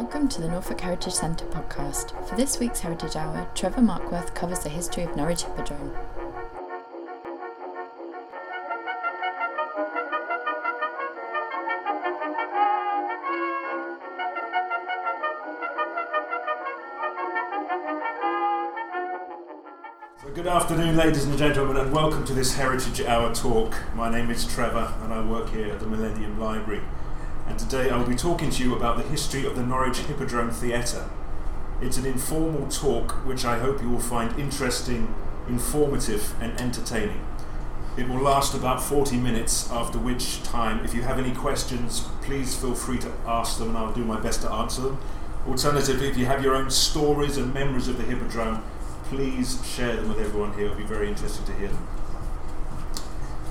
Welcome to the Norfolk Heritage Centre podcast. For this week's Heritage Hour, Trevor Markworth covers the history of Norwich Hippodrome. So good afternoon, ladies and gentlemen, and welcome to this Heritage Hour talk. My name is Trevor, and I work here at the Millennium Library. Today I will be talking to you about the history of the Norwich Hippodrome Theatre. It's an informal talk which I hope you will find interesting, informative, and entertaining. It will last about 40 minutes, after which time, if you have any questions, please feel free to ask them and I'll do my best to answer them. Alternatively, if you have your own stories and memories of the Hippodrome, please share them with everyone here. It'll be very interesting to hear them.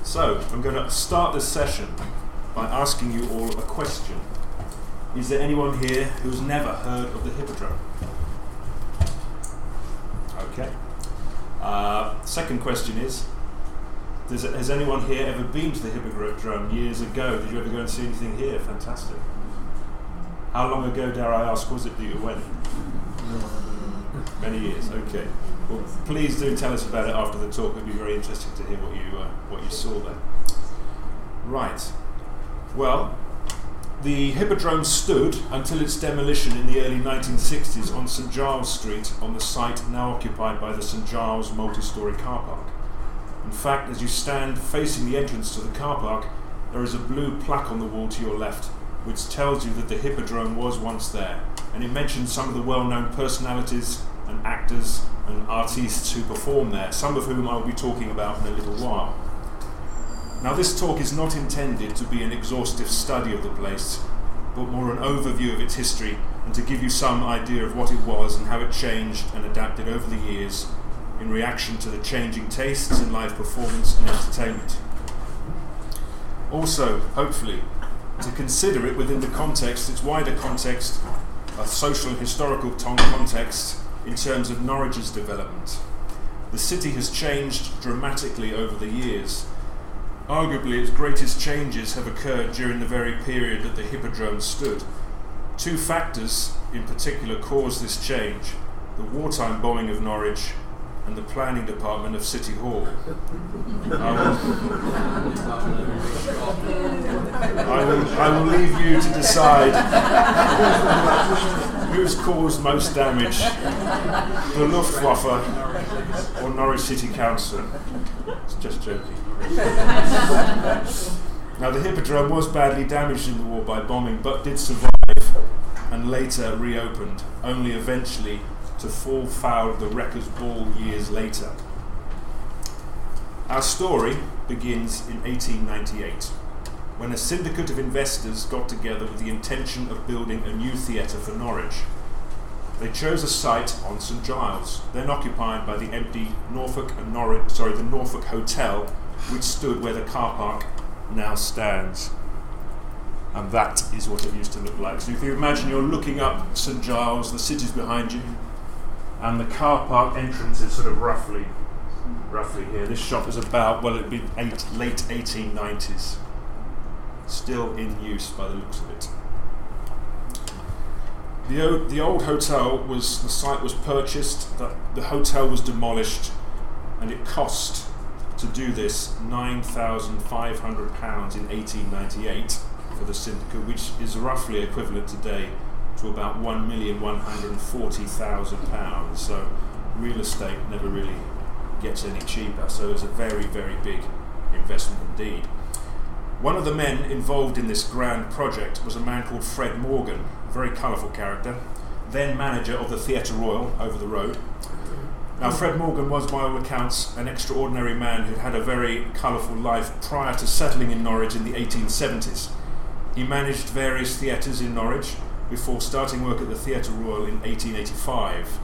So, I'm going to start this session by asking you all a question. Is there anyone here who's never heard of the Hippodrome? Okay. Uh, second question is does, Has anyone here ever been to the Hippodrome years ago? Did you ever go and see anything here? Fantastic. How long ago, dare I ask, was it that you went? Many years, okay. Well, please do tell us about it after the talk. It'd be very interesting to hear what you uh, what you saw there. Right. Well, the Hippodrome stood until its demolition in the early 1960s on St Giles Street on the site now occupied by the St Giles multi-storey car park. In fact, as you stand facing the entrance to the car park, there is a blue plaque on the wall to your left which tells you that the Hippodrome was once there, and it mentions some of the well-known personalities and actors and artists who perform there, some of whom I'll be talking about in a little while. Now, this talk is not intended to be an exhaustive study of the place, but more an overview of its history and to give you some idea of what it was and how it changed and adapted over the years in reaction to the changing tastes in live performance and entertainment. Also, hopefully, to consider it within the context, its wider context, a social and historical context in terms of Norwich's development. The city has changed dramatically over the years. Arguably, its greatest changes have occurred during the very period that the Hippodrome stood. Two factors in particular caused this change the wartime bombing of Norwich and the planning department of City Hall. I will, I will, leave you to decide who's caused most damage the Luftwaffe or Norwich City Council. It's just joking. now, the Hippodrome was badly damaged in the war by bombing, but did survive and later reopened, only eventually to fall foul of the Wreckers' Ball years later. Our story begins in 1898, when a syndicate of investors got together with the intention of building a new theatre for Norwich. They chose a site on St Giles, then occupied by the empty Norfolk and Norwich, sorry, the Norfolk Hotel, which stood where the car park now stands. And that is what it used to look like. So if you imagine you're looking up St Giles, the city's behind you, and the car park entrance is sort of roughly roughly here. This shop is about well it'd be eight, late 1890s. Still in use by the looks of it. The old, the old hotel was the site was purchased, the, the hotel was demolished, and it cost to do this nine thousand five hundred pounds in eighteen ninety eight for the syndicate, which is roughly equivalent today to about one million one hundred forty thousand pounds. So real estate never really gets any cheaper. So it's a very very big investment indeed. One of the men involved in this grand project was a man called Fred Morgan, a very colourful character, then manager of the Theatre Royal over the road. Now, Fred Morgan was, by all accounts, an extraordinary man who'd had a very colourful life prior to settling in Norwich in the 1870s. He managed various theatres in Norwich before starting work at the Theatre Royal in 1885.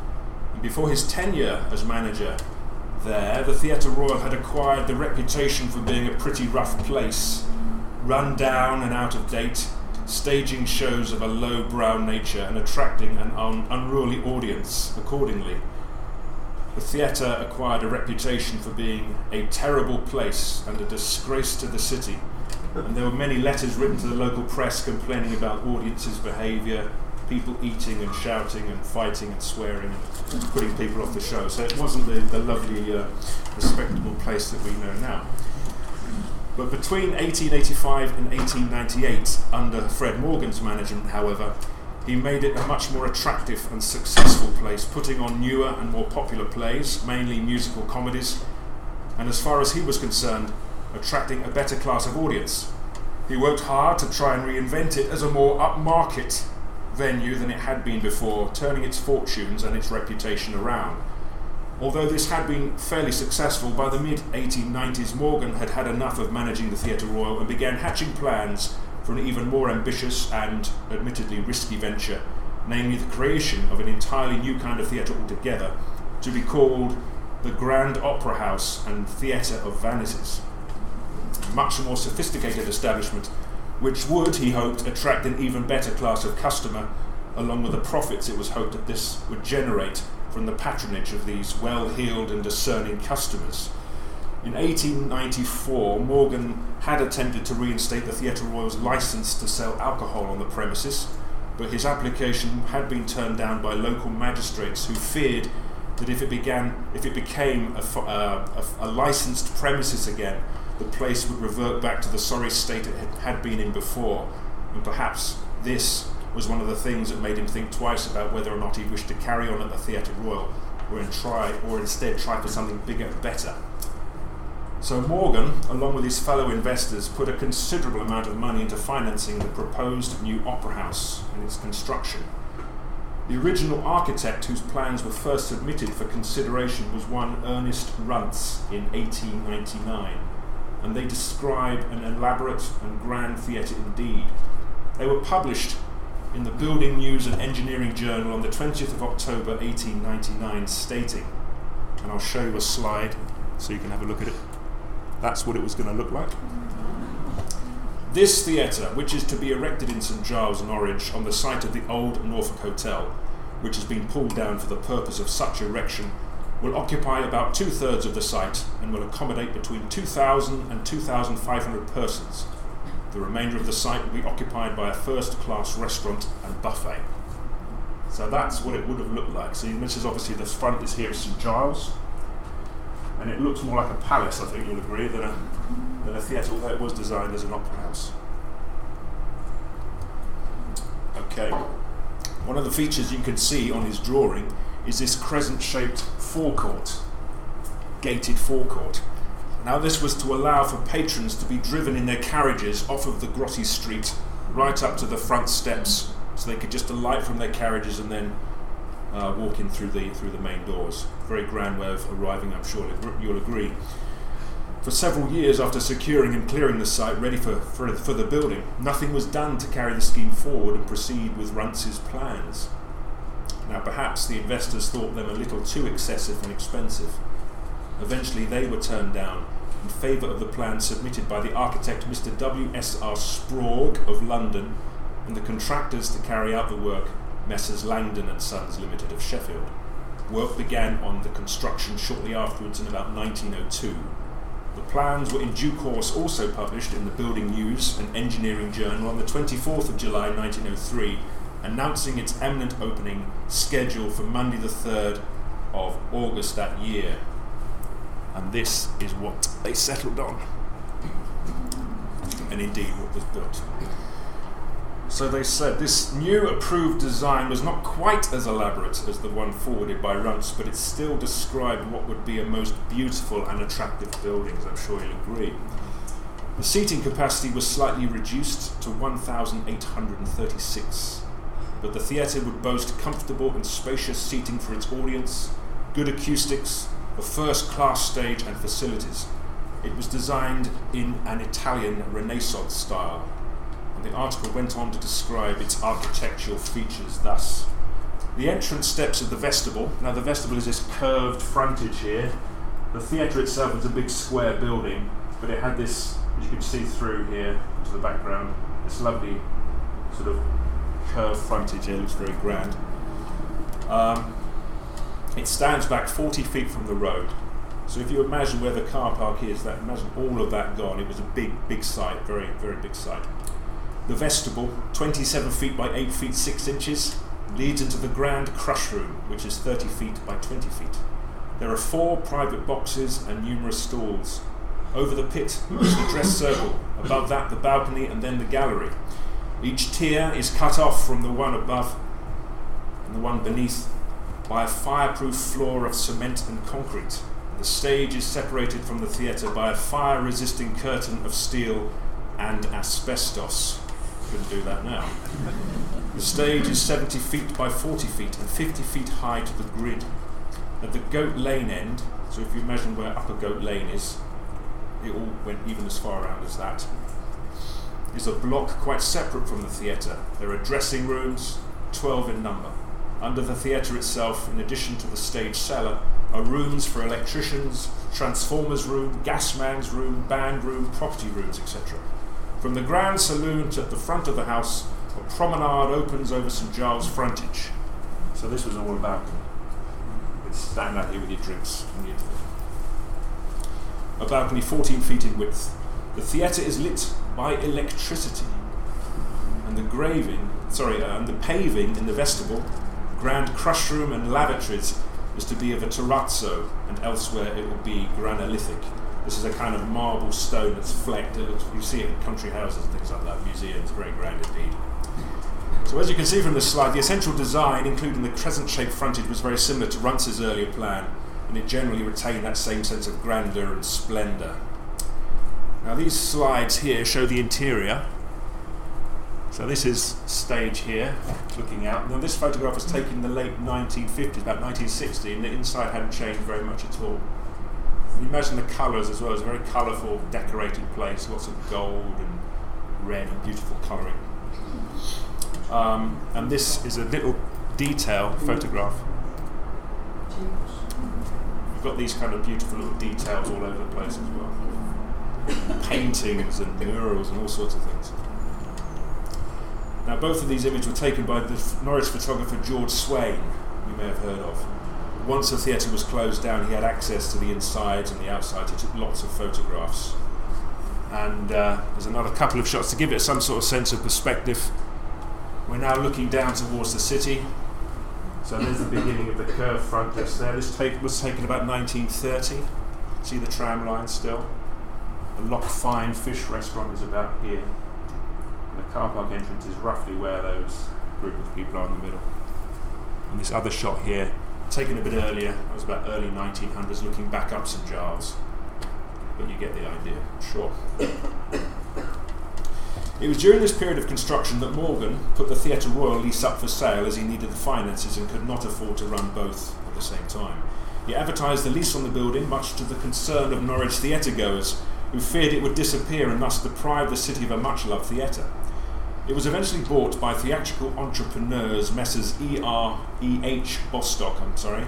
And before his tenure as manager there, the Theatre Royal had acquired the reputation for being a pretty rough place, run down and out of date, staging shows of a low-brow nature and attracting an un- unruly audience accordingly. The theatre acquired a reputation for being a terrible place and a disgrace to the city, and there were many letters written to the local press complaining about audiences' behaviour, people eating and shouting and fighting and swearing and putting people off the show. So it wasn't the, the lovely, uh, respectable place that we know now. But between 1885 and 1898, under Fred Morgan's management, however, he made it a much more attractive and successful place, putting on newer and more popular plays, mainly musical comedies, and as far as he was concerned, attracting a better class of audience. He worked hard to try and reinvent it as a more upmarket venue than it had been before, turning its fortunes and its reputation around. Although this had been fairly successful, by the mid 1890s Morgan had had enough of managing the Theatre Royal and began hatching plans for an even more ambitious and admittedly risky venture, namely the creation of an entirely new kind of theatre altogether, to be called the Grand Opera House and Theatre of Varieties. A much more sophisticated establishment, which would, he hoped, attract an even better class of customer, along with the profits it was hoped that this would generate from the patronage of these well heeled and discerning customers. In 1894, Morgan had attempted to reinstate the Theatre Royal's license to sell alcohol on the premises, but his application had been turned down by local magistrates who feared that if it began, if it became a, uh, a, a, licensed premises again, the place would revert back to the sorry state it had been in before, and perhaps this was one of the things that made him think twice about whether or not he wished to carry on at the Theatre Royal, or, in try, or instead try for something bigger and better. So Morgan, along with his fellow investors, put a considerable amount of money into financing the proposed new opera house and its construction. The original architect whose plans were first submitted for consideration was one Ernest Runtz in 1899, and they describe an elaborate and grand theatre indeed. They were published in the Building News and Engineering Journal on the 20th of October 1899, stating, and I'll show you a slide so you can have a look at it. That's what it was going to look like. This theatre, which is to be erected in St Giles, Norwich, on the site of the old Norfolk Hotel, which has been pulled down for the purpose of such erection, will occupy about two thirds of the site and will accommodate between 2,000 and 2,500 persons. The remainder of the site will be occupied by a first class restaurant and buffet. So that's what it would have looked like. So this is obviously the front is here at St Giles and it looks more like a palace, I think you'll agree, than a, than a theatre, although it was designed as an opera house. Okay. One of the features you can see on his drawing is this crescent shaped forecourt, gated forecourt. Now, this was to allow for patrons to be driven in their carriages off of the grotty street right up to the front steps so they could just alight from their carriages and then uh, walking through the through the main doors. Very grand way of arriving, I'm sure you'll agree. For several years after securing and clearing the site ready for, for, for the building, nothing was done to carry the scheme forward and proceed with Runtz's plans. Now, perhaps the investors thought them a little too excessive and expensive. Eventually, they were turned down in favour of the plan submitted by the architect Mr. W.G.R. Sprague of London and the contractors to carry out the work Messrs Langdon and Sons Limited of Sheffield. Work began on the construction shortly afterwards in about 1902. The plans were in due course also published in the Building News and Engineering Journal on the 24th of July 1903, announcing its eminent opening scheduled for Monday the 3rd of August that year. And this is what they settled on. And indeed what was built. So they said this new approved design was not quite as elaborate as the one forwarded by Runtz, but it still described what would be a most beautiful and attractive building, as I'm sure you'll agree. The seating capacity was slightly reduced to 1,836, but the theatre would boast comfortable and spacious seating for its audience, good acoustics, a first class stage, and facilities. It was designed in an Italian Renaissance style and the article went on to describe its architectural features thus. The entrance steps of the vestibule, now the vestibule is this curved frontage here. The theatre itself was a big square building, but it had this, as you can see through here to the background, this lovely sort of curved frontage here, It looks very grand. Um, it stands back 40 feet from the road. So if you imagine where the car park is, that imagine all of that gone. It was a big, big site, very, very big site. The vestibule, 27 feet by 8 feet 6 inches, leads into the grand crush room, which is 30 feet by 20 feet. There are four private boxes and numerous stalls. Over the pit is the dress circle, above that the balcony and then the gallery. Each tier is cut off from the one above and the one beneath by a fireproof floor of cement and concrete. The stage is separated from the theatre by a fire resisting curtain of steel and asbestos. Couldn't do that now. The stage is 70 feet by 40 feet and 50 feet high to the grid. At the Goat Lane end, so if you imagine where Upper Goat Lane is, it all went even as far around as that, is a block quite separate from the theatre. There are dressing rooms, 12 in number. Under the theatre itself, in addition to the stage cellar, are rooms for electricians, transformers room, gas man's room, band room, property rooms, etc. From the grand saloon to the front of the house, a promenade opens over St Giles' frontage. So this was all about stand out here with your drinks. And you'd a balcony 14 feet in width. The theatre is lit by electricity. And the graving, sorry, uh, and the paving in the vestibule, grand crush room and lavatories is to be of a terrazzo, and elsewhere it will be granolithic. This is a kind of marble stone that's flecked. You see it in country houses and things like that, museums, very grand indeed. So as you can see from this slide, the essential design, including the crescent-shaped frontage, was very similar to Runtz's earlier plan, and it generally retained that same sense of grandeur and splendour. Now these slides here show the interior. So this is stage here, looking out. Now this photograph was taken in the late 1950s, about 1960, and the inside hadn't changed very much at all. You imagine the colours as well. It's a very colourful, decorated place, lots of gold and red and beautiful colouring. Um, and this is a little detail photograph. You've got these kind of beautiful little details all over the place as well. Paintings and murals and all sorts of things. Now, both of these images were taken by the Norwich photographer George Swain, you may have heard of. Once the theatre was closed down, he had access to the insides and the outside. He took lots of photographs. And uh, there's another couple of shots to give it some sort of sense of perspective. We're now looking down towards the city. So there's the beginning of the curved front just there. This take, was taken about 1930. See the tram line still? The Loch Fyne Fish Restaurant is about here. The car park entrance is roughly where those group of people are in the middle. And this other shot here, taken a bit earlier, that was about early 1900s, looking back up some Giles. But you get the idea, sure. It was during this period of construction that Morgan put the Theatre Royal lease up for sale as he needed the finances and could not afford to run both at the same time. He advertised the lease on the building, much to the concern of Norwich theatre goers, who feared it would disappear and thus deprive the city of a much loved theatre. It was eventually bought by theatrical entrepreneurs Messrs. E.R. E.H. Bostock, I'm sorry,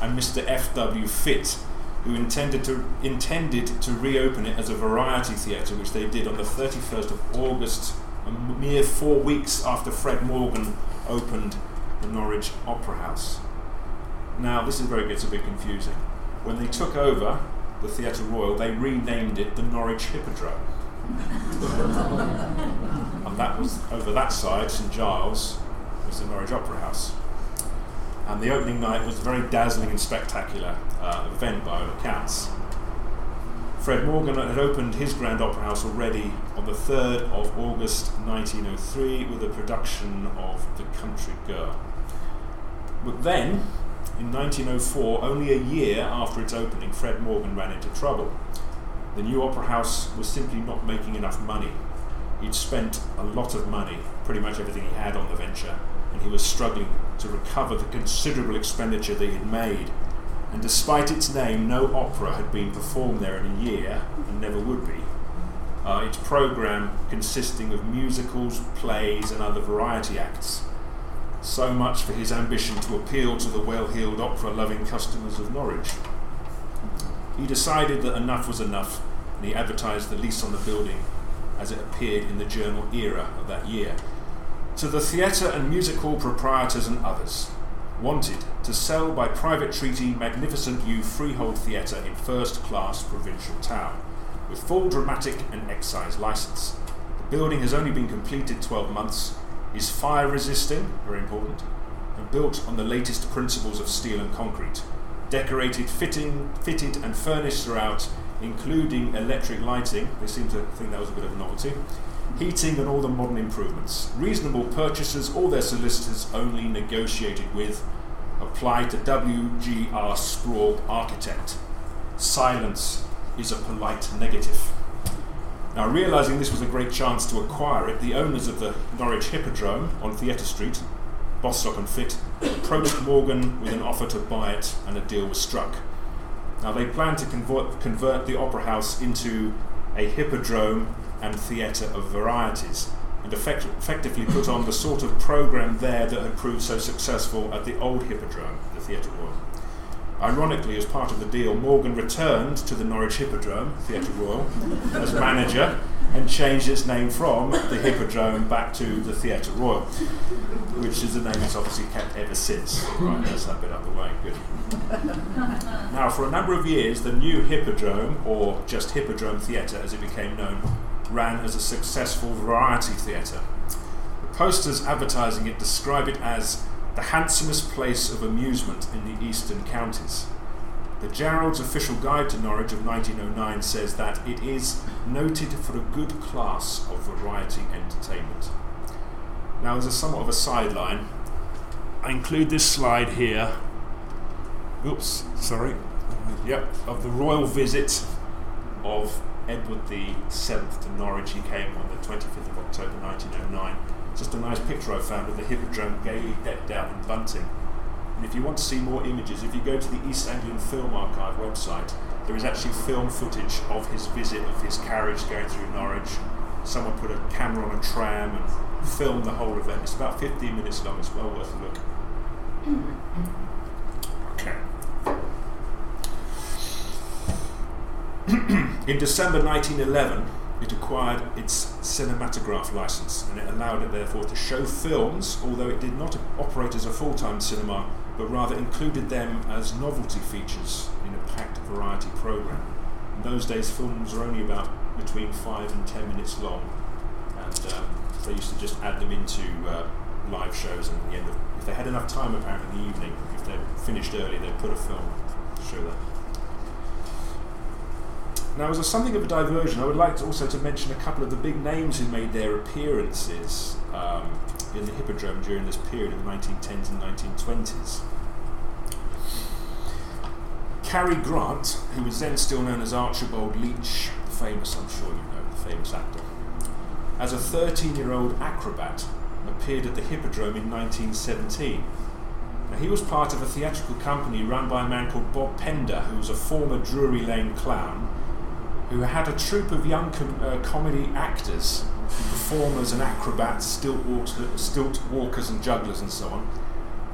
and Mr. F.W. Fitt, who intended to intended to reopen it as a variety theatre, which they did on the 31st of August, a mere four weeks after Fred Morgan opened the Norwich Opera House. Now, this is where it gets a bit confusing. When they took over the Theatre Royal, they renamed it the Norwich Hippodrome. and that was over that side, St Giles, was the Norwich Opera House. And the opening night was a very dazzling and spectacular uh, event by all accounts. Fred Morgan had opened his Grand Opera House already on the 3rd of August 1903 with a production of The Country Girl. But then, in 1904, only a year after its opening, Fred Morgan ran into trouble. The new opera house was simply not making enough money. He'd spent a lot of money, pretty much everything he had on the venture, and he was struggling to recover the considerable expenditure that he had made. And despite its name, no opera had been performed there in a year, and never would be. Uh, its programme consisting of musicals, plays, and other variety acts. So much for his ambition to appeal to the well heeled opera loving customers of Norwich. He decided that enough was enough, and he advertised the lease on the building as it appeared in the journal Era of that year. To the theatre and music hall proprietors and others, wanted to sell by private treaty magnificent new freehold theatre in first class provincial town, with full dramatic and excise license. The building has only been completed 12 months, is fire resisting, very important, and built on the latest principles of steel and concrete. Decorated, fitting, fitted, and furnished throughout, including electric lighting. They seem to think that was a bit of a novelty. Heating and all the modern improvements. Reasonable purchasers or their solicitors only negotiated with. Applied to W.G.R. Sprague, architect. Silence is a polite negative. Now, realising this was a great chance to acquire it, the owners of the Norwich Hippodrome on Theatre Street, Bostock and Fitt, approached Morgan with an offer to buy it, and a deal was struck. Now, they planned to convert, convert the Opera House into a hippodrome and theatre of varieties, and effect- effectively put on the sort of programme there that had proved so successful at the old Hippodrome, the Theatre Royal. Ironically, as part of the deal, Morgan returned to the Norwich Hippodrome, Theatre Royal, as manager and changed its name from the Hippodrome back to the Theatre Royal, which is the name it's obviously kept ever since. Right, that's that bit out the way. Good. Now, for a number of years, the new Hippodrome, or just Hippodrome Theatre as it became known, ran as a successful variety theatre. The posters advertising it describe it as the handsomest place of amusement in the eastern counties. The Jarrold's official guide to Norwich of 1909 says that it is noted for a good class of variety entertainment. Now, as a somewhat of a sideline. I include this slide here. Oops, sorry. Yep, of the royal visit of Edward the Seventh to Norwich. He came on the 25th of October 1909 just a nice picture I found of the Hippodrome gaily decked out in bunting. And if you want to see more images, if you go to the East Anglian Film Archive website, there is actually film footage of his visit, of his carriage going through Norwich. Someone put a camera on a tram and filmed the whole event. It's about 15 minutes long, it's well worth a look. Okay. in December 1911, it acquired its cinematograph license and it allowed it therefore to show films, although it did not operate as a full time cinema, but rather included them as novelty features in a packed variety programme. In those days, films were only about between five and ten minutes long, and um, they used to just add them into uh, live shows. And at the end of, if they had enough time, apparently in the evening, if they finished early, they'd put a film show that. Now, as a something of a diversion, I would like to also to mention a couple of the big names who made their appearances um, in the Hippodrome during this period in the 1910s and 1920s. Cary Grant, who was then still known as Archibald Leach, the famous, I'm sure you know, the famous actor, as a 13 year old acrobat, appeared at the Hippodrome in 1917. Now, he was part of a theatrical company run by a man called Bob Pender, who was a former Drury Lane clown who had a troupe of young com- uh, comedy actors, performers and acrobats, stilt, walk- stilt walkers and jugglers and so on,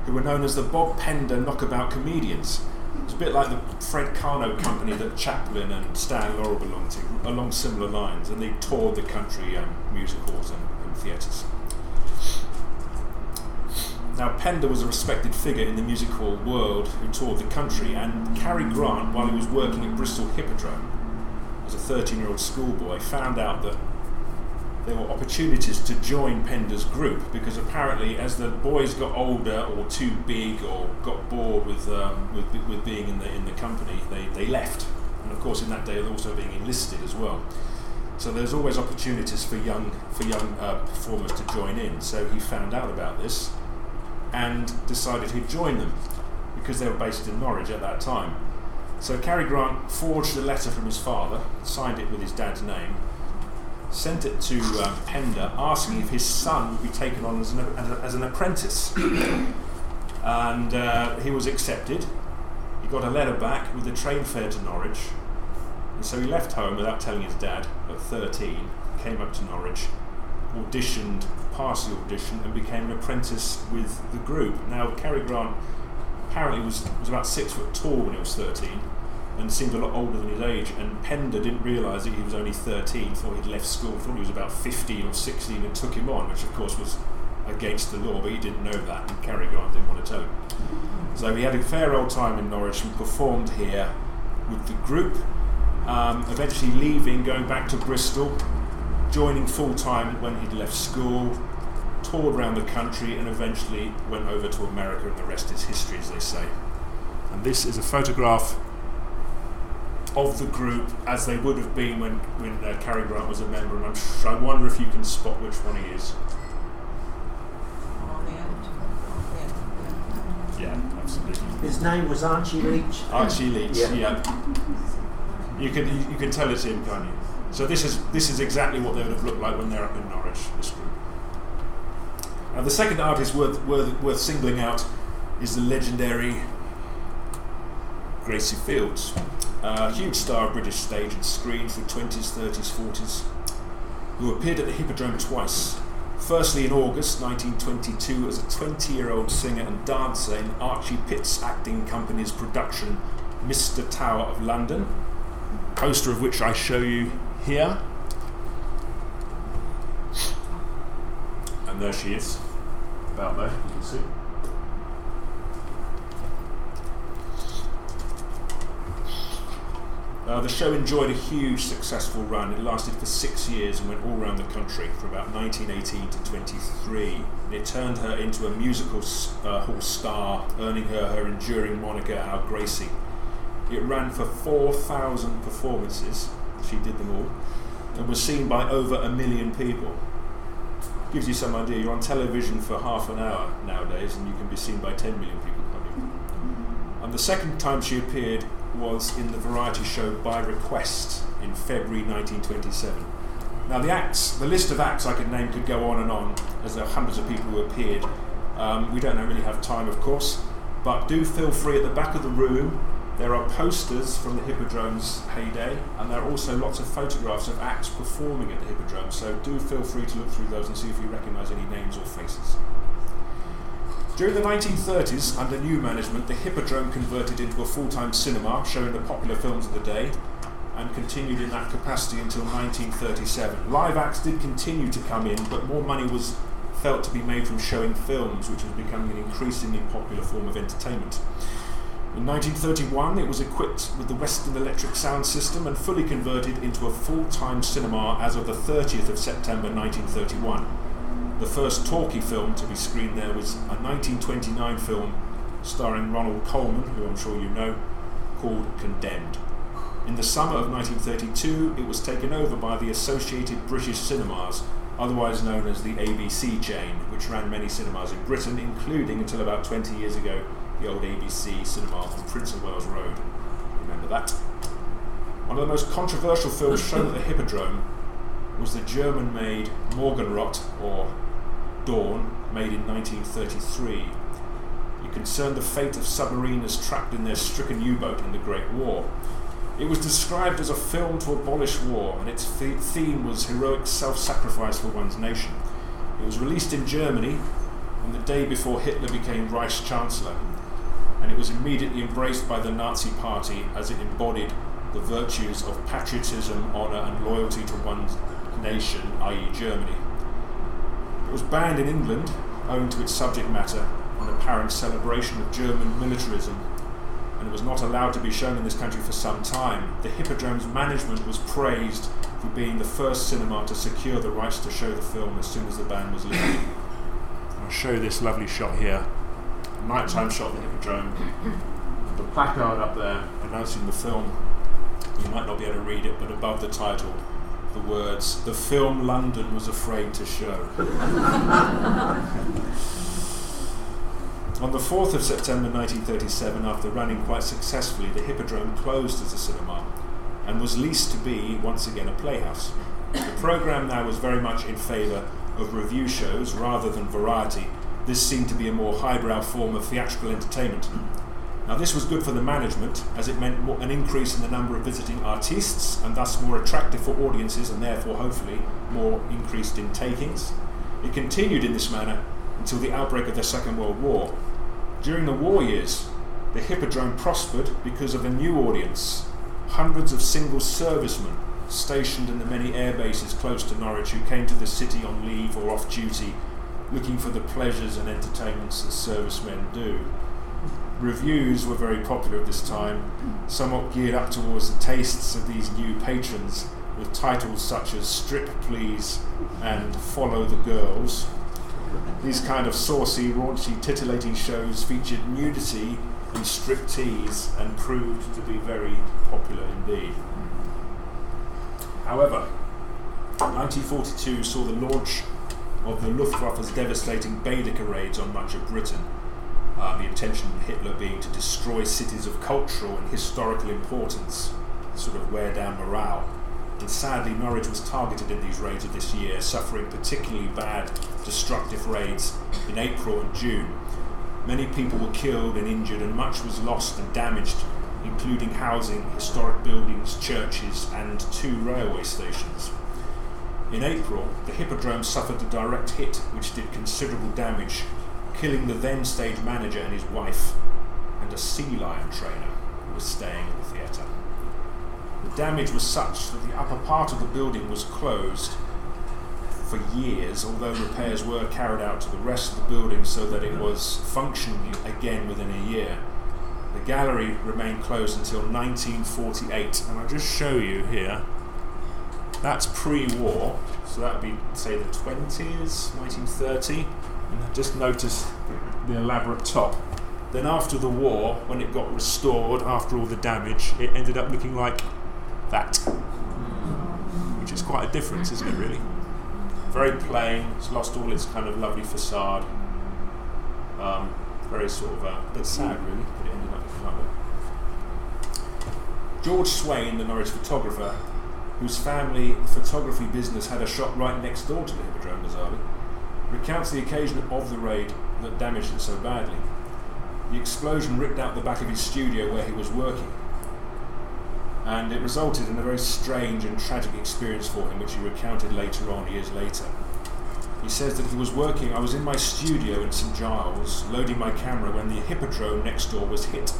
who were known as the Bob Pender Knockabout Comedians. It's a bit like the Fred Karno company that Chaplin and Stan Laurel belonged to, along similar lines, and they toured the country um, music halls and, and theatres. Now, Pender was a respected figure in the music hall world who toured the country, and Cary Grant, while he was working at Bristol Hippodrome, as a 13 year old schoolboy, found out that there were opportunities to join Pender's group because apparently, as the boys got older or too big or got bored with, um, with, with being in the, in the company, they, they left. And of course, in that day, they're also being enlisted as well. So there's always opportunities for young, for young uh, performers to join in. So he found out about this and decided he'd join them because they were based in Norwich at that time. So Cary Grant forged a letter from his father, signed it with his dad's name, sent it to um, Pender, asking if his son would be taken on as an, as an apprentice. and uh, he was accepted. He got a letter back with the train fare to Norwich. And so he left home without telling his dad at 13, came up to Norwich, auditioned, passed the audition, and became an apprentice with the group. Now, Cary Grant apparently was, was about six foot tall when he was 13 and seemed a lot older than his age. And Pender didn't realise that he was only 13, thought he'd left school, thought he was about 15 or 16 and took him on, which of course was against the law, but he didn't know that, and Cary didn't want to tell him. So he had a fair old time in Norwich and performed here with the group, um, eventually leaving, going back to Bristol, joining full time when he'd left school, toured around the country, and eventually went over to America, and the rest is history, as they say. And this is a photograph of the group as they would have been when, when uh, Cary Grant was a member, and I'm sh- I wonder if you can spot which one he is. On the end. Yeah. Absolutely. His name was Archie Leach. Archie Leach. Yeah. Yeah. You can you, you can tell it's him, can't you? So this is this is exactly what they would have looked like when they're up in Norwich. This group. Now the second artist worth worth, worth singling out is the legendary Gracie Fields, a huge star of British stage and screen through 20s, 30s, 40s, who appeared at the Hippodrome twice. Firstly, in August 1922, as a 20 year old singer and dancer in Archie Pitts Acting Company's production Mr. Tower of London, poster of which I show you here. And there she is, about there, you can see. Uh, the show enjoyed a huge successful run. It lasted for six years and went all around the country from about 1918 to 23. And it turned her into a musical uh, hall star, earning her her enduring moniker Our Gracie. It ran for 4,000 performances. She did them all. And was seen by over a million people. Gives you some idea. You're on television for half an hour nowadays and you can be seen by 10 million people? And the second time she appeared was in the variety show By Request in February 1927. Now, the acts, the list of acts I could name could go on and on, as there are hundreds of people who appeared. Um, we don't really have time, of course, but do feel free at the back of the room. There are posters from the Hippodrome's heyday, and there are also lots of photographs of acts performing at the Hippodrome, so do feel free to look through those and see if you recognise any names or faces. During the 1930s, under new management, the Hippodrome converted into a full time cinema showing the popular films of the day and continued in that capacity until 1937. Live acts did continue to come in, but more money was felt to be made from showing films, which was becoming an increasingly popular form of entertainment. In 1931, it was equipped with the Western Electric sound system and fully converted into a full time cinema as of the 30th of September 1931. The first talkie film to be screened there was a 1929 film starring Ronald Colman, who I'm sure you know, called Condemned. In the summer of 1932, it was taken over by the Associated British Cinemas, otherwise known as the ABC chain, which ran many cinemas in Britain, including until about 20 years ago the old ABC cinema on Prince of Wales Road. Remember that? One of the most controversial films shown at the Hippodrome was the German made Morgenrot, or Dawn, made in 1933. It concerned the fate of submariners trapped in their stricken U boat in the Great War. It was described as a film to abolish war, and its theme was heroic self sacrifice for one's nation. It was released in Germany on the day before Hitler became Reich Chancellor, and it was immediately embraced by the Nazi Party as it embodied the virtues of patriotism, honour, and loyalty to one's nation, i.e., Germany. It was banned in England, owing to its subject matter, an apparent celebration of German militarism, and it was not allowed to be shown in this country for some time. The Hippodrome's management was praised for being the first cinema to secure the rights to show the film as soon as the ban was lifted. I'll show this lovely shot here, nighttime shot of the Hippodrome. The placard up there announcing the film. You might not be able to read it, but above the title, the words, The film London was afraid to show. On the 4th of September 1937, after running quite successfully, the Hippodrome closed as a cinema and was leased to be once again a playhouse. The programme now was very much in favour of revue shows rather than variety. This seemed to be a more highbrow form of theatrical entertainment. Now, this was good for the management as it meant more, an increase in the number of visiting artists and thus more attractive for audiences and therefore, hopefully, more increased in takings. It continued in this manner until the outbreak of the Second World War. During the war years, the Hippodrome prospered because of a new audience hundreds of single servicemen stationed in the many air bases close to Norwich who came to the city on leave or off duty looking for the pleasures and entertainments that servicemen do. Revues were very popular at this time, somewhat geared up towards the tastes of these new patrons, with titles such as Strip Please and Follow the Girls. These kind of saucy, raunchy, titillating shows featured nudity and striptease and proved to be very popular indeed. However, 1942 saw the launch of the Luftwaffe's devastating Baedeker raids on much of Britain. Uh, the intention of Hitler being to destroy cities of cultural and historical importance, sort of wear down morale. And sadly, Norwich was targeted in these raids of this year, suffering particularly bad, destructive raids in April and June. Many people were killed and injured, and much was lost and damaged, including housing, historic buildings, churches, and two railway stations. In April, the Hippodrome suffered a direct hit which did considerable damage, killing the then stage manager and his wife, and a sea lion trainer who was staying at the theatre. The damage was such that the upper part of the building was closed for years, although repairs were carried out to the rest of the building so that it was functioning again within a year. The gallery remained closed until 1948, and I'll just show you here. That's pre-war, so that would be say the 20s, 1930. And just notice the elaborate top. Then after the war, when it got restored after all the damage, it ended up looking like that, which is quite a difference, isn't it? Really, very plain. It's lost all its kind of lovely facade. Um, very sort of, uh, but sad really. But it ended up looking like that. George Swain, the Norwich photographer, whose family photography business had a shop right next door to the Hippodrome bizarrely, recounts the occasion of the raid that damaged it so badly. The explosion ripped out the back of his studio where he was working, and it resulted in a very strange and tragic experience for him, which he recounted later on, years later. He says that he was working, I was in my studio in St Giles, loading my camera when the Hippodrome next door was hit.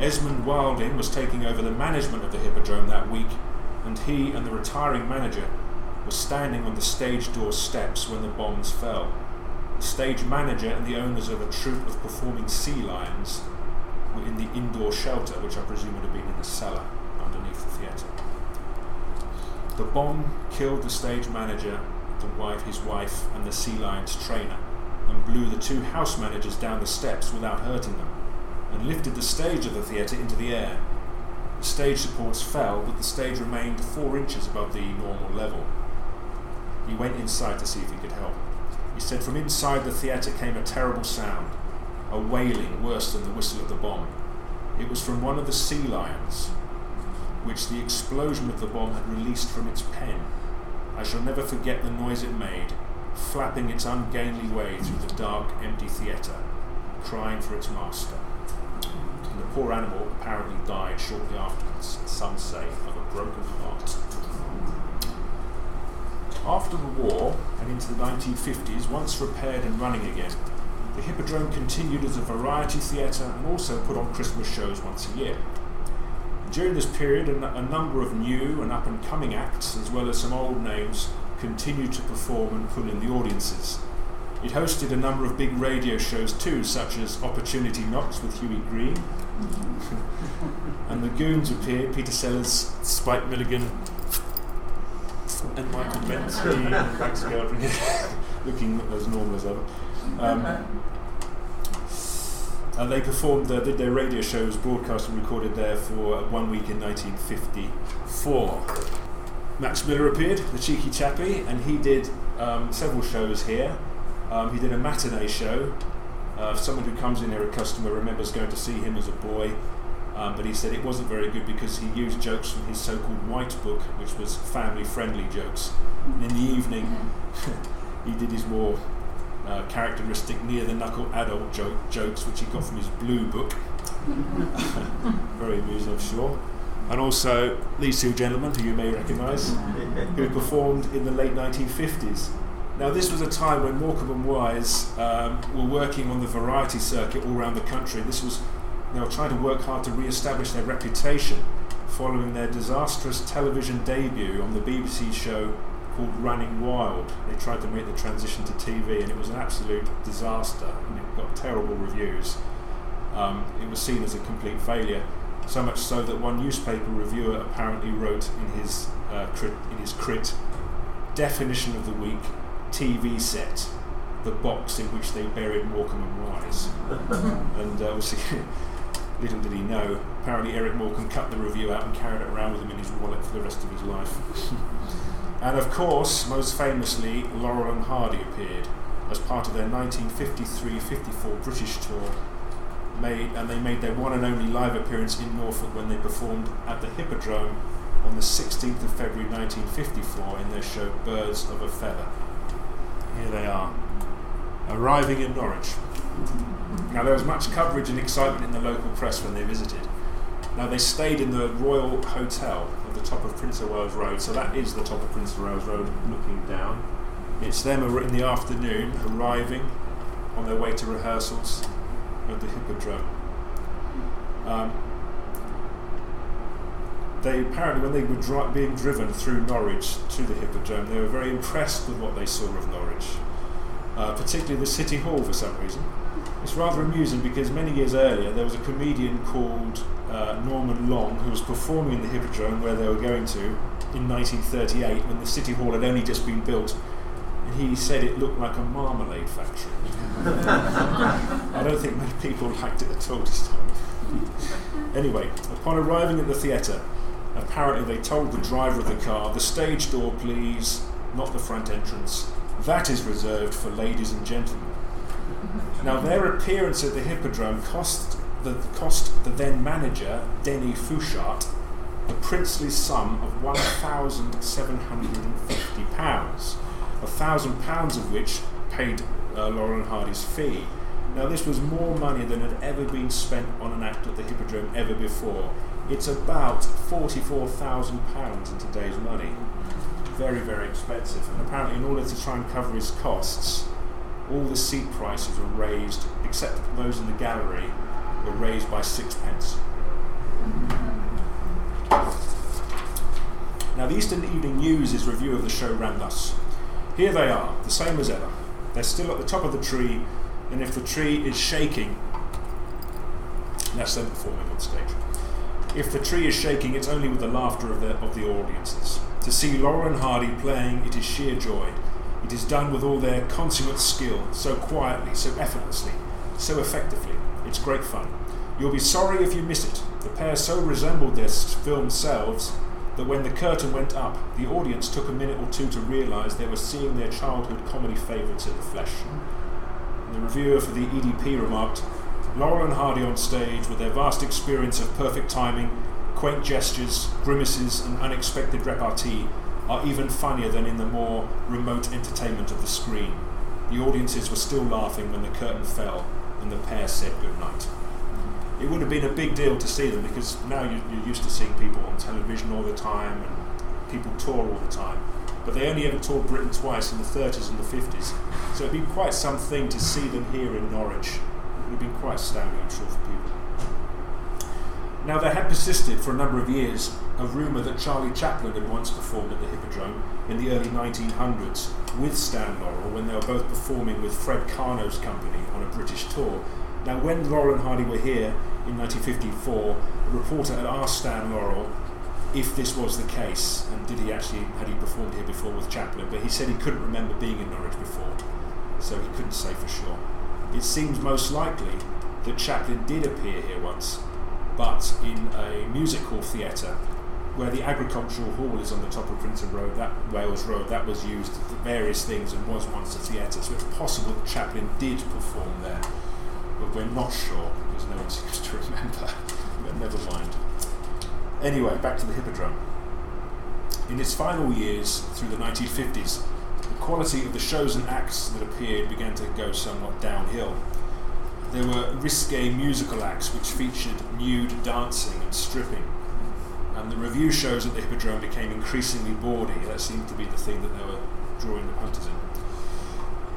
Esmond Wilding was taking over the management of the Hippodrome that week, and he and the retiring manager were standing on the stage door steps when the bombs fell. The stage manager and the owners of a troupe of performing sea lions were in the indoor shelter, which I presume would have been in the cellar underneath the theatre. The bomb killed the stage manager, the wife, his wife, and the sea lions trainer, and blew the two house managers down the steps without hurting them, and lifted the stage of the theatre into the air. The stage supports fell, but the stage remained four inches above the normal level. He went inside to see if he could help. He said from inside the theatre came a terrible sound, a wailing worse than the whistle of the bomb. It was from one of the sea lions, which the explosion of the bomb had released from its pen. I shall never forget the noise it made, flapping its ungainly way through the dark, empty theatre, crying for its master. The poor animal apparently died shortly afterwards, some say, of a broken heart. After the war and into the 1950s, once repaired and running again, the Hippodrome continued as a variety theatre and also put on Christmas shows once a year. During this period, a number of new and up and coming acts, as well as some old names, continued to perform and pull in the audiences. It hosted a number of big radio shows too, such as Opportunity Knocks with Hughie Green, and the Goons appear Peter Sellers, Spike Milligan, and Michael Bentine, looking as normal as ever. Um, and they performed, uh, did their radio shows, broadcast and recorded there for one week in 1954. Max Miller appeared, the cheeky chappie, and he did um, several shows here. Um, he did a matinee show. Uh, someone who comes in here, a customer, remembers going to see him as a boy, um, but he said it wasn't very good because he used jokes from his so-called White Book, which was family-friendly jokes. And in the evening, he did his more uh, characteristic near-the-knuckle adult joke, jokes, which he got from his Blue Book. very amusing, I'm sure. And also these two gentlemen, who you may recognise, who performed in the late 1950s. Now, this was a time when Morecambe and Wise um, were working on the variety circuit all around the country. This was they were trying to work hard to re-establish their reputation following their disastrous television debut on the BBC show called Running Wild. They tried to make the transition to TV, and it was an absolute disaster. And it got terrible reviews. Um, it was seen as a complete failure. So much so that one newspaper reviewer apparently wrote in his uh, crit, in his crit definition of the week TV set. the box in which they buried Morecambe and Wise. and uh, obviously, little did he know, apparently Eric Morecambe cut the review out and carried it around with him in his wallet for the rest of his life. and of course, most famously, Laurel and Hardy appeared as part of their 1953-54 British tour made and they made their one and only live appearance in Norfolk when they performed at the Hippodrome on the 16th of February 1954 in their show Birds of a Feather. Here they are, arriving in Norwich. Now there was much coverage and excitement in the local press when they visited. Now they stayed in the Royal Hotel at the top of Prince of Wales Road, so that is the top of Prince of Wales Road looking down. It's them in the afternoon arriving on their way to rehearsals at the Hippodrome. Um, they apparently, when they were dri- being driven through Norwich to the Hippodrome, they were very impressed with what they saw of Norwich, uh, particularly the City Hall for some reason. It's rather amusing because many years earlier there was a comedian called uh, Norman Long who was performing in the Hippodrome where they were going to in 1938 when the City Hall had only just been built and he said it looked like a marmalade factory. I don't think many people liked it at all this time. anyway, upon arriving at the theatre, apparently they told the driver of the car, the stage door, please, not the front entrance. That is reserved for ladies and gentlemen. Now, their appearance at the Hippodrome cost the, cost the then manager, Denny Fouchart, the princely sum of £1,750 a thousand pounds of which paid uh, Laurel and Hardy's fee. Now, this was more money than had ever been spent on an act at the Hippodrome ever before. It's about £44,000 in today's money. Very, very expensive. And apparently, in order to try and cover his costs, all the seat prices were raised, except those in the gallery, were raised by sixpence. Now, the Eastern Evening News' review of the show ran thus. Here they are, the same as ever. They're still at the top of the tree, and if the tree is shaking, that's them performing on stage. If the tree is shaking, it's only with the laughter of the, of the audiences. To see Laurel and Hardy playing, it is sheer joy. It is done with all their consummate skill, so quietly, so effortlessly, so effectively. It's great fun. You'll be sorry if you miss it. The pair so resembled their film selves that when the curtain went up, the audience took a minute or two to realise they were seeing their childhood comedy favourites in the flesh. And the reviewer for the EDP remarked, Laurel and Hardy on stage, with their vast experience of perfect timing, quaint gestures, grimaces, and unexpected repartee, are even funnier than in the more remote entertainment of the screen. The audiences were still laughing when the curtain fell and the pair said goodnight it would have been a big deal to see them because now you, are used to seeing people on television all the time and people tour all the time. But they only ever toured Britain twice in the 30s and the 50s. So it'd be quite something to see them here in Norwich. Would have been quite astounding, I'm sure, for people. Now, there had persisted for a number of years a rumour that Charlie Chaplin had once performed at the Hippodrome in the early 1900s with Stan Laurel when they were both performing with Fred Karno's company on a British tour now, when Laurel and Hardy were here in 1954, a reporter had asked Stan Laurel if this was the case and did he actually had he performed here before with Chaplin, but he said he couldn't remember being in Norwich before, so he couldn't say for sure. It seems most likely that Chaplin did appear here once, but in a music hall theatre where the agricultural hall is on the top of Princeton Road, that Wales Road, that was used for various things and was once a theatre. So it's possible that Chaplin did perform there but we're not sure because no one seems to remember. but never mind. Anyway, back to the Hippodrome. In its final years, through the 1950s, the quality of the shows and acts that appeared began to go somewhat downhill. There were risque musical acts which featured nude dancing and stripping, and the revue shows at the Hippodrome became increasingly bawdy. That seemed to be the thing that they were drawing the punters in.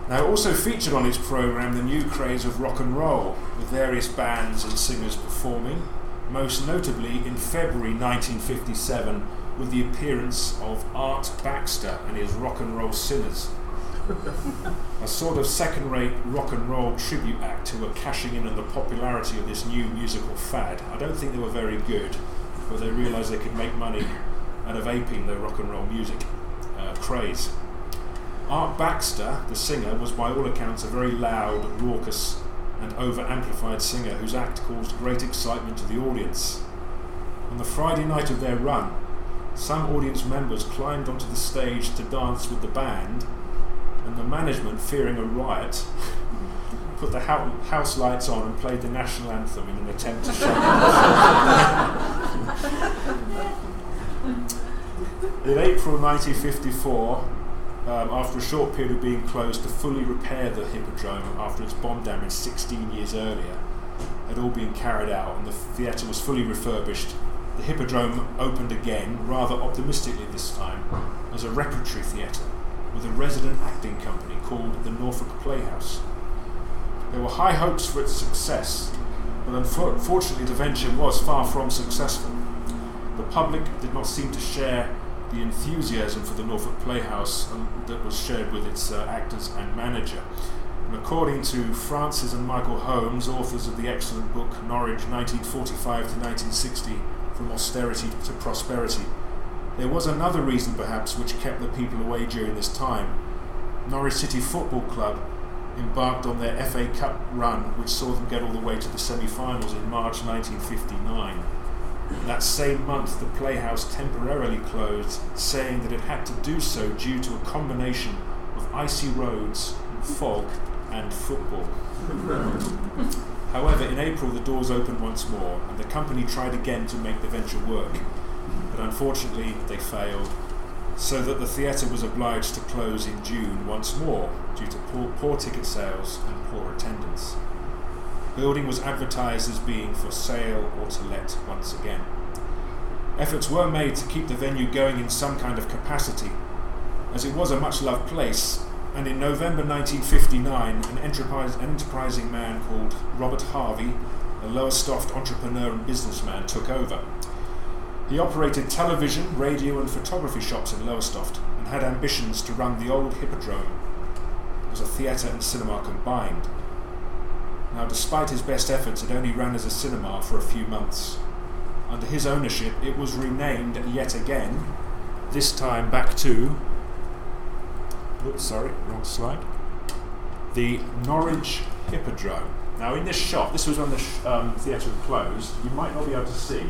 Now, also featured on its programme the new craze of rock and roll, with various bands and singers performing, most notably in February 1957 with the appearance of Art Baxter and his Rock and Roll Sinners. a sort of second rate rock and roll tribute act who were cashing in on the popularity of this new musical fad. I don't think they were very good, but they realised they could make money out of aping their rock and roll music uh, craze. Art Baxter, the singer, was by all accounts a very loud, raucous, and over amplified singer whose act caused great excitement to the audience. On the Friday night of their run, some audience members climbed onto the stage to dance with the band, and the management, fearing a riot, put the house lights on and played the national anthem in an attempt to shut In April 1954, um, after a short period of being closed to fully repair the Hippodrome after its bomb damage 16 years earlier, had all been carried out and the theatre was fully refurbished. The Hippodrome opened again, rather optimistically this time, as a repertory theatre with a resident acting company called the Norfolk Playhouse. There were high hopes for its success, but unfortunately the venture was far from successful. The public did not seem to share the enthusiasm for the Norfolk Playhouse um, that was shared with its uh, actors and manager. And according to Francis and Michael Holmes, authors of the excellent book Norwich 1945 to 1960 From Austerity to Prosperity, there was another reason perhaps which kept the people away during this time. Norwich City Football Club embarked on their FA Cup run, which saw them get all the way to the semi finals in March 1959. That same month, the Playhouse temporarily closed, saying that it had to do so due to a combination of icy roads, fog, and football. However, in April, the doors opened once more, and the company tried again to make the venture work. But unfortunately, they failed, so that the theatre was obliged to close in June once more due to poor, poor ticket sales and poor attendance The building was advertised as being for sale or to let once again. Efforts were made to keep the venue going in some kind of capacity, as it was a much loved place, and in November 1959, an, enterprising man called Robert Harvey, a Lowestoft entrepreneur and businessman, took over. He operated television, radio, and photography shops in Lowestoft and had ambitions to run the old Hippodrome as a theatre and cinema combined. Now, despite his best efforts, it only ran as a cinema for a few months. Under his ownership, it was renamed yet again, this time back to. Oops, sorry, wrong slide. The Norwich Hippodrome. Now, in this shot, this was when the sh- um, theatre closed. You might not be able to see,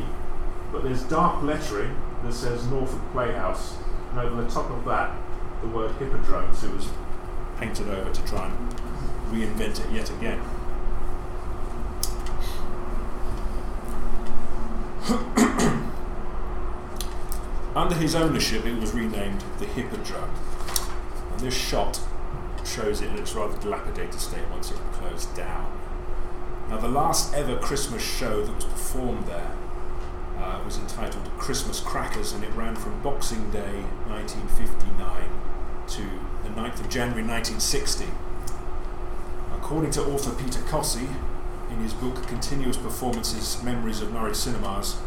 but there's dark lettering that says Norfolk Playhouse, and over the top of that, the word Hippodrome. So it was painted over to try and reinvent it yet again. Under his ownership, it was renamed the Hippodrome. This shot shows it in its rather dilapidated state once it closed down. Now, the last ever Christmas show that was performed there uh, was entitled Christmas Crackers, and it ran from Boxing Day 1959 to the 9th of January 1960. According to author Peter Cossey, in his book Continuous Performances Memories of Norwich Cinemas,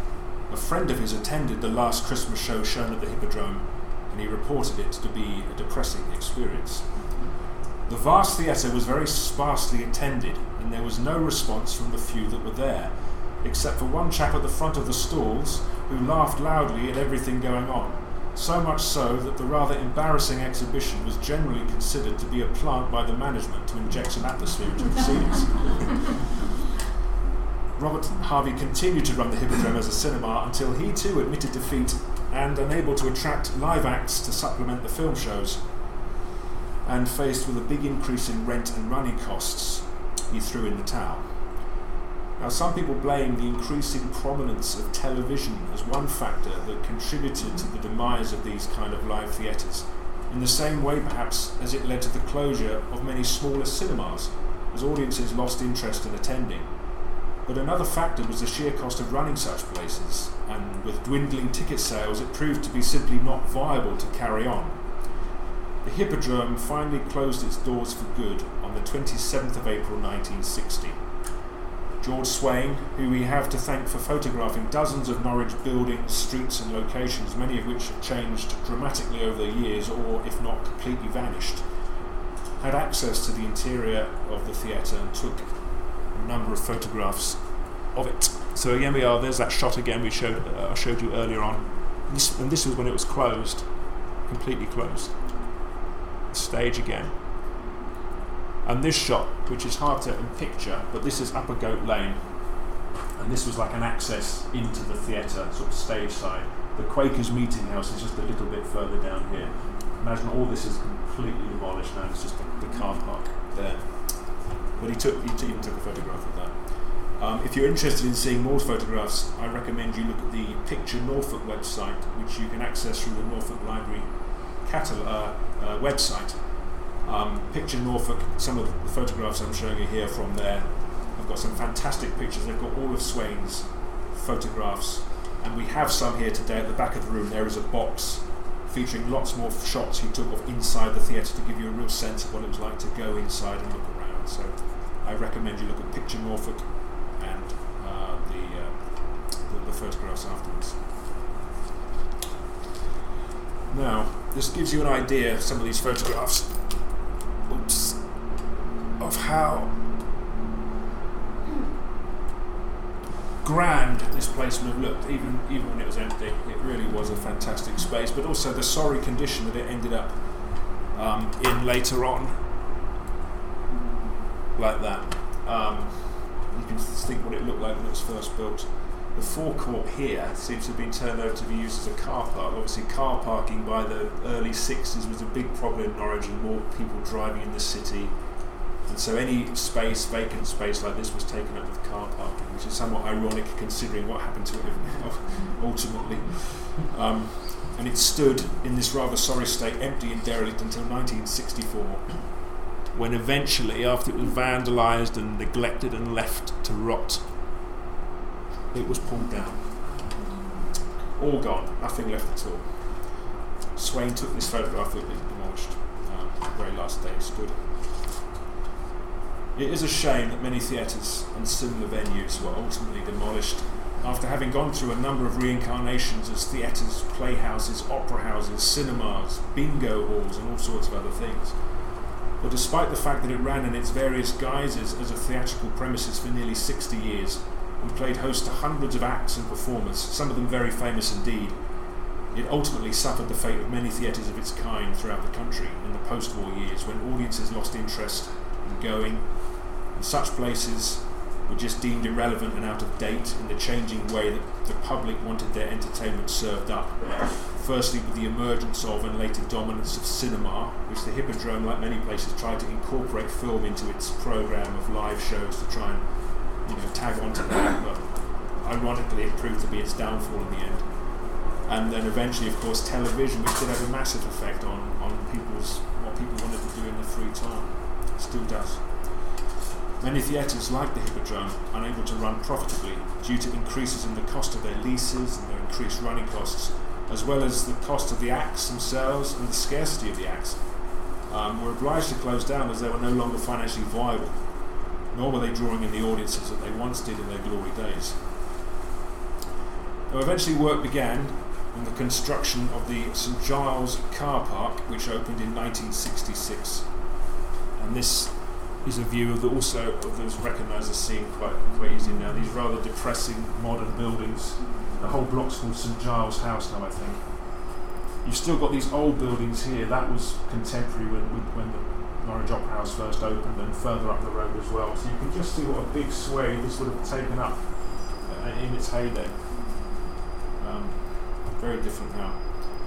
a friend of his attended the last Christmas show shown at the Hippodrome, and he reported it to be a depressing experience. The vast theatre was very sparsely attended, and there was no response from the few that were there, except for one chap at the front of the stalls who laughed loudly at everything going on, so much so that the rather embarrassing exhibition was generally considered to be a plant by the management to inject some atmosphere into proceedings. Robert Harvey continued to run the Hippodrome as a cinema until he too admitted defeat and, unable to attract live acts to supplement the film shows, and faced with a big increase in rent and running costs, he threw in the towel. Now, some people blame the increasing prominence of television as one factor that contributed to the demise of these kind of live theatres, in the same way perhaps as it led to the closure of many smaller cinemas, as audiences lost interest in attending. But another factor was the sheer cost of running such places, and with dwindling ticket sales, it proved to be simply not viable to carry on. The Hippodrome finally closed its doors for good on the 27th of April 1960. George Swain, who we have to thank for photographing dozens of Norwich buildings, streets, and locations, many of which have changed dramatically over the years or, if not, completely vanished, had access to the interior of the theatre and took number of photographs of it. So again, we are. There's that shot again we showed. Uh, I showed you earlier on, this, and this was when it was closed, completely closed. stage again. And this shot, which is hard to picture, but this is Upper Goat Lane, and this was like an access into the theatre, sort of stage side. The Quakers Meeting House is just a little bit further down here. Imagine all this is completely demolished now. It's just the, the car park there. But he took, he even took a photograph of that. Um, if you're interested in seeing more photographs, I recommend you look at the Picture Norfolk website, which you can access through the Norfolk Library catalog, uh, uh, website. Um, Picture Norfolk, some of the photographs I'm showing you here from there. I've got some fantastic pictures. They've got all of Swain's photographs, and we have some here today at the back of the room. There is a box featuring lots more shots he took of inside the theatre to give you a real sense of what it was like to go inside and look around. So I recommend you look at Picture Norfolk and uh, the, uh, the, the photographs afterwards. Now, this gives you an idea, some of these photographs, oops, of how grand this place would have looked, even even when it was empty. It really was a fantastic space, but also the sorry condition that it ended up um, in later on, like that. Um, you can think what it looked like when it was first built. The forecourt here seems to have been turned over to be used as a car park. Obviously, car parking by the early 60s was a big problem in Norwich and more people driving in the city. And so any space, vacant space like this was taken up with car parking, which is somewhat ironic considering what happened to it ultimately. Um, and it stood in this rather sorry state, empty and derelict until 1964, when eventually, after it was vandalised and neglected and left to rot, it was pulled down. All gone, nothing left at all. Swain took this photograph that it was demolished. Um, the very last day it stood. It is a shame that many theatres and similar venues were ultimately demolished after having gone through a number of reincarnations as theatres, playhouses, opera houses, cinemas, bingo halls, and all sorts of other things. But despite the fact that it ran in its various guises as a theatrical premises for nearly 60 years and played host to hundreds of acts and performers, some of them very famous indeed, it ultimately suffered the fate of many theatres of its kind throughout the country in the post war years when audiences lost interest in going, and such places were just deemed irrelevant and out of date in the changing way that the public wanted their entertainment served up. Firstly, with the emergence of and later dominance of cinema, which the Hippodrome, like many places, tried to incorporate film into its program of live shows to try and you know tag onto that, but ironically, it proved to be its downfall in the end. And then eventually, of course, television, which did have a massive effect on, on people's what people wanted to do in their free time, Many theatres, like the Hippodrome, unable to run profitably due to increases in the cost of their leases and their increased running costs, as well as the cost of the acts themselves and the scarcity of the acts, um, were obliged to close down as they were no longer financially viable, nor were they drawing in the audiences that they once did in their glory days. Now, eventually, work began on the construction of the St Giles car park, which opened in 1966. And this is a view of the, also of those the scene quite quite easily now. These rather depressing modern buildings. The whole block's called St Giles House now, I think. You've still got these old buildings here. That was contemporary when when the Norwich Opera House first opened, and further up the road as well. So you can just see what a big sway this would have taken up uh, in its heyday. Um, very different now.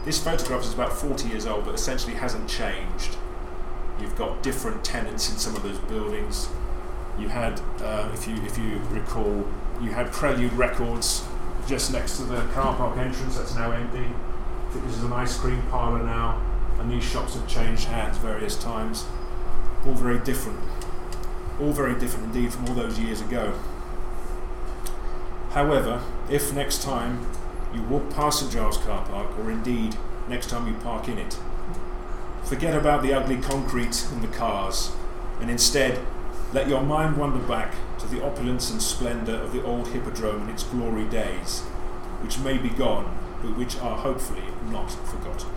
This photograph is about 40 years old, but essentially hasn't changed. You've got different tenants in some of those buildings. You had, uh, if you if you recall, you had Prelude Records just next to the car park entrance. That's now empty. I think this is an ice cream parlour now, and these shops have changed hands various times. All very different. All very different indeed from all those years ago. However, if next time you walk past St Giles car park, or indeed next time you park in it, forget about the ugly concrete and the cars, and instead let your mind wander back to the opulence and splendour of the old Hippodrome in its glory days, which may be gone, but which are hopefully not forgotten.